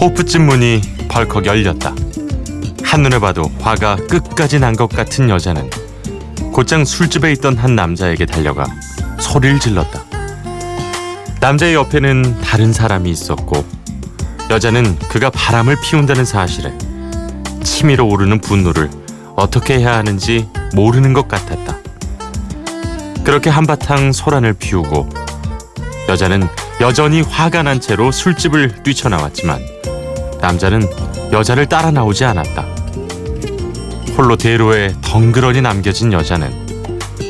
호프집 문이 벌컥 열렸다. 한눈에 봐도 화가 끝까지 난 것 같은 여자는 곧장 술집에 있던 한 남자에게 달려가 소리를 질렀다. 남자의 옆에는 다른 사람이 있었고 여자는 그가 바람을 피운다는 사실에 치밀어 오르는 분노를 어떻게 해야 하는지 모르는 것 같았다. 그렇게 한바탕 소란을 피우고 여자는 여전히 화가 난 채로 술집을 뛰쳐나왔지만 남자는 여자를 따라 나오지 않았다. 홀로 대로에 덩그러니 남겨진 여자는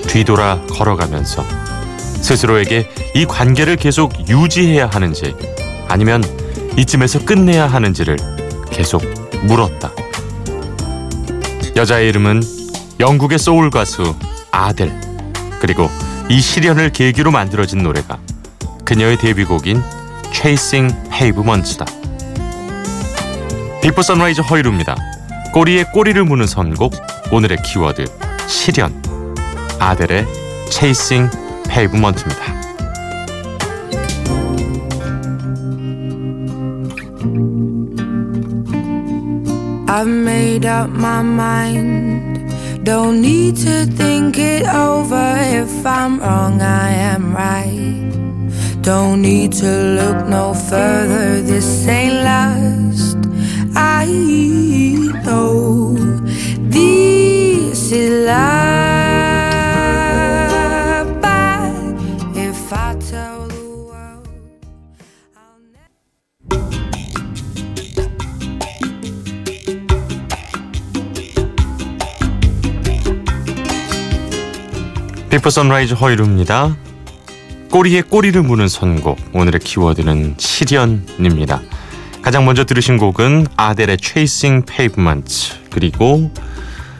뒤돌아 걸어가면서 스스로에게 이 관계를 계속 유지해야 하는지 아니면 이쯤에서 끝내야 하는지를 계속 물었다. 여자의 이름은 영국의 소울 가수 아델 그리고 이 실연을 계기로 만들어진 노래가 그녀의 데뷔곡인 Chasing Pavements다. Before Sunrise 허일후입니다. 꼬리에 꼬리를 무는 선곡 오늘의 키워드 실연 아델의 Chasing Pavement입니다. I've made up my mind. Don't need to think it over. If I'm wrong, I am right. Don't need to look no further. This ain't last. Sunrise 허일후입니다. 꼬리에 꼬리를 무는 선곡 오늘의 키워드는 실연입니다. 가장 먼저 들으신 곡은 아델의 Chasing Pavements 그리고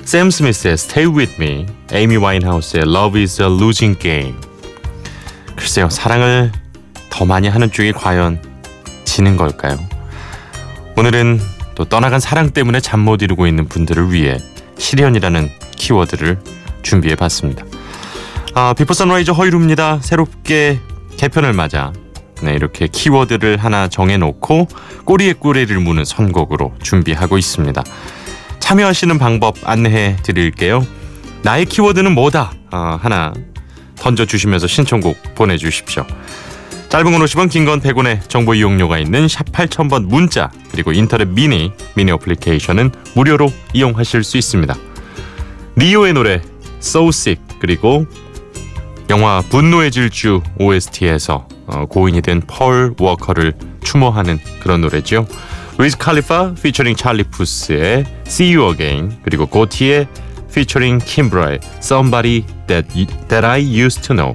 샘 스미스의 Stay With Me, 에이미 와인하우스의 Love Is A Losing Game. 글쎄요, 사랑을 더 많이 하는 쪽이 과연 지는 걸까요? 오늘은 또 떠나간 사랑 때문에 잠 못 이루고 있는 분들을 위해 시련이라는 키워드를 준비해 봤습니다. 아, 비포 선라이즈 허일후입니다. 새롭게 개편을 맞아 네, 이렇게 키워드를 하나 정해놓고 꼬리에 꼬리를 무는 선곡으로 준비하고 있습니다. 참여하시는 방법 안내해 드릴게요. 나의 키워드는 뭐다? 아, 하나 던져주시면서 신청곡 보내주십시오. 짧은 건 50원, 긴 건 100원의 정보 이용료가 있는 샵 8000번 문자 그리고 인터넷 미니, 미니 어플리케이션은 무료로 이용하실 수 있습니다. 니요의 노래 So Sick 그리고 영화 분노의 질주 OST에서 어, 고인이 된 폴 워커를 추모하는 그런 노래죠. 위즈 칼리파 피처링 찰리 푸스의 See You Again 그리고 고티에 피처링 킴브라의 Somebody That, That I Used To Know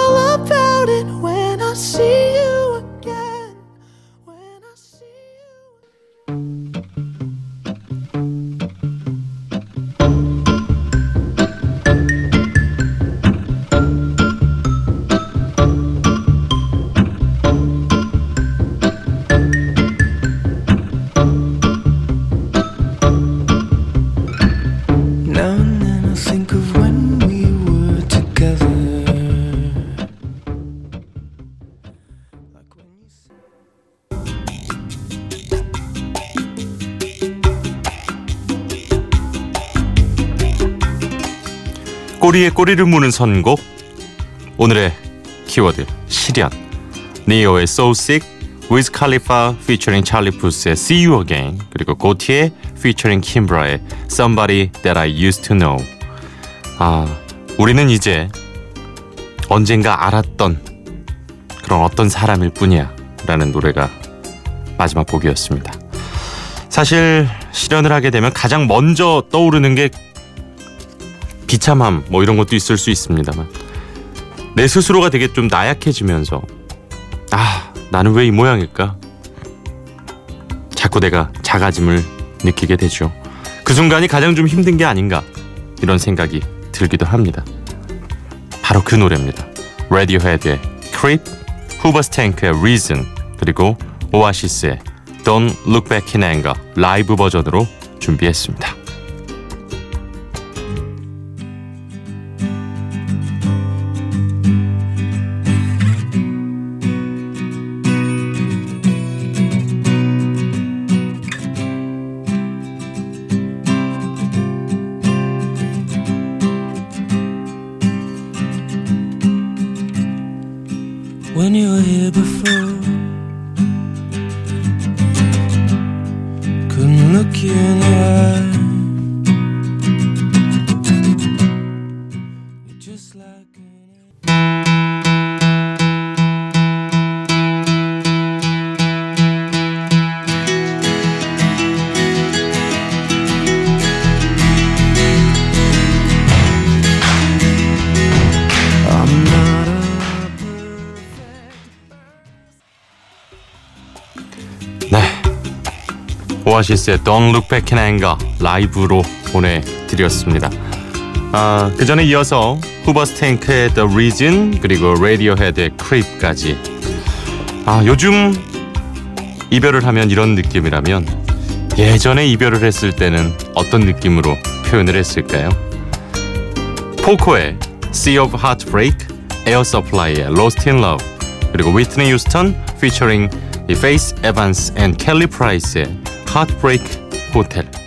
꼬리에 꼬리를 무는 선곡. 오늘의 키워드 시련. 니오의 So Sick 위즈 칼리파 featuring 찰리 푸스의 See You Again 그리고 고티의 featuring 킴브라의 Somebody That I Used To Know. 아 우리는 이제 언젠가 알았던 그런 어떤 사람일 뿐이야 라는 노래가 마지막 곡이었습니다. 사실 실현을 하게 되면 가장 먼저 떠오르는 게 비참함 뭐 이런 것도 있을 수 있습니다만 내 스스로가 되게 좀 나약해지면서 아 나는 왜 이 모양일까? 자꾸 내가 작아짐을 느끼게 되죠. 그 순간이 가장 좀 힘든 게 아닌가 이런 생각이 들기도 합니다. 바로 그 노래입니다. 레디오헤드의 Creep 후버스탱크의 Reason 그리고 오아시스의 Don't Look Back in Anger 라이브 버전으로 준비했습니다 you were here before. Couldn't look you in the eye. 오아시스의 Don't Look Back in Anger 라이브로 보내드렸습니다. 아, 그 전에 이어서 후버스탱크의 The Reason 그리고 레디오헤드의 Creep까지 아, 요즘 이별을 하면 이런 느낌이라면 예전에 이별을 했을 때는 어떤 느낌으로 표현을 했을까요? 포코의 Sea of Heartbreak, 에어 서플라이의 Lost in Love 그리고 휘트니 휴스턴 피처링 이 페이스 에반스 앤 켈리 프라이스의 Heartbreak Hotel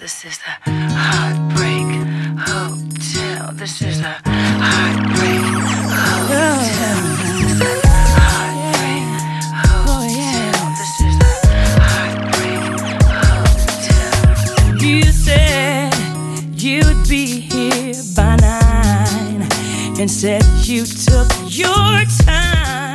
This is the Heartbreak Hotel. This is the Heartbreak Hotel. Yeah. and said you took your time.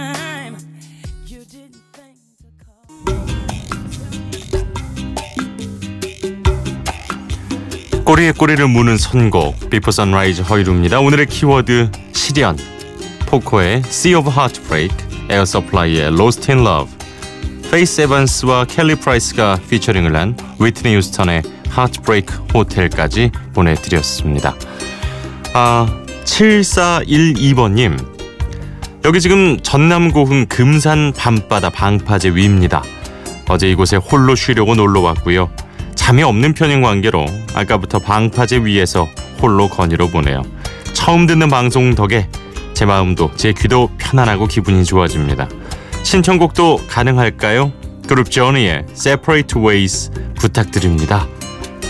꼬리에 꼬리를 무는 선곡 비포 선라이즈 허일후입니다. 오늘의 키워드 시련 포코의 Sea of Heartbreak 에어 서플라이의 Lost in Love 페이스 에반스와 켈리 프라이스가 피처링을 한 휘트니 휴스턴의 Heartbreak Hotel까지 보내드렸습니다. 아 7412번님 여기 지금 전남 고흥 금산 밤바다 방파제 위입니다. 어제 이곳에 홀로 쉬려고 놀러 왔고요. 잠이 없는 편인 관계로 아까부터 방파제 위에서 홀로 거니러 보네요. 처음 듣는 방송 덕에 제 마음도 제 귀도 편안하고 기분이 좋아집니다. 신청곡도 가능할까요? 그룹 저니의 Separate Ways 부탁드립니다.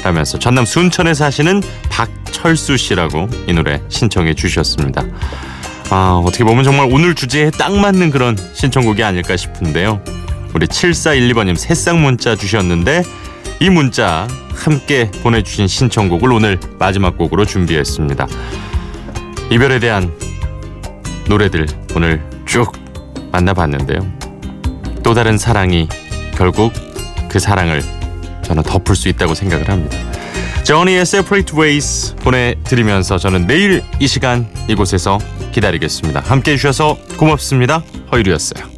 라면서 전남 순천에 사시는 박철수 씨라고 이 노래 신청해 주셨습니다. 아, 어떻게 보면 정말 오늘 주제에 딱 맞는 그런 신청곡이 아닐까 싶은데요. 우리 7412번님 새싹 문자 주셨는데 이 문자 함께 보내주신 신청곡을 오늘 마지막 곡으로 준비했습니다. 이별에 대한 노래들 오늘 쭉 만나봤는데요. 또 다른 사랑이 결국 그 사랑을 저는 덮을 수 있다고 생각을 합니다. 저니의 Separate Ways 보내드리면서 저는 내일 이 시간 이곳에서 기다리겠습니다. 함께 해주셔서 고맙습니다. 허유리였어요.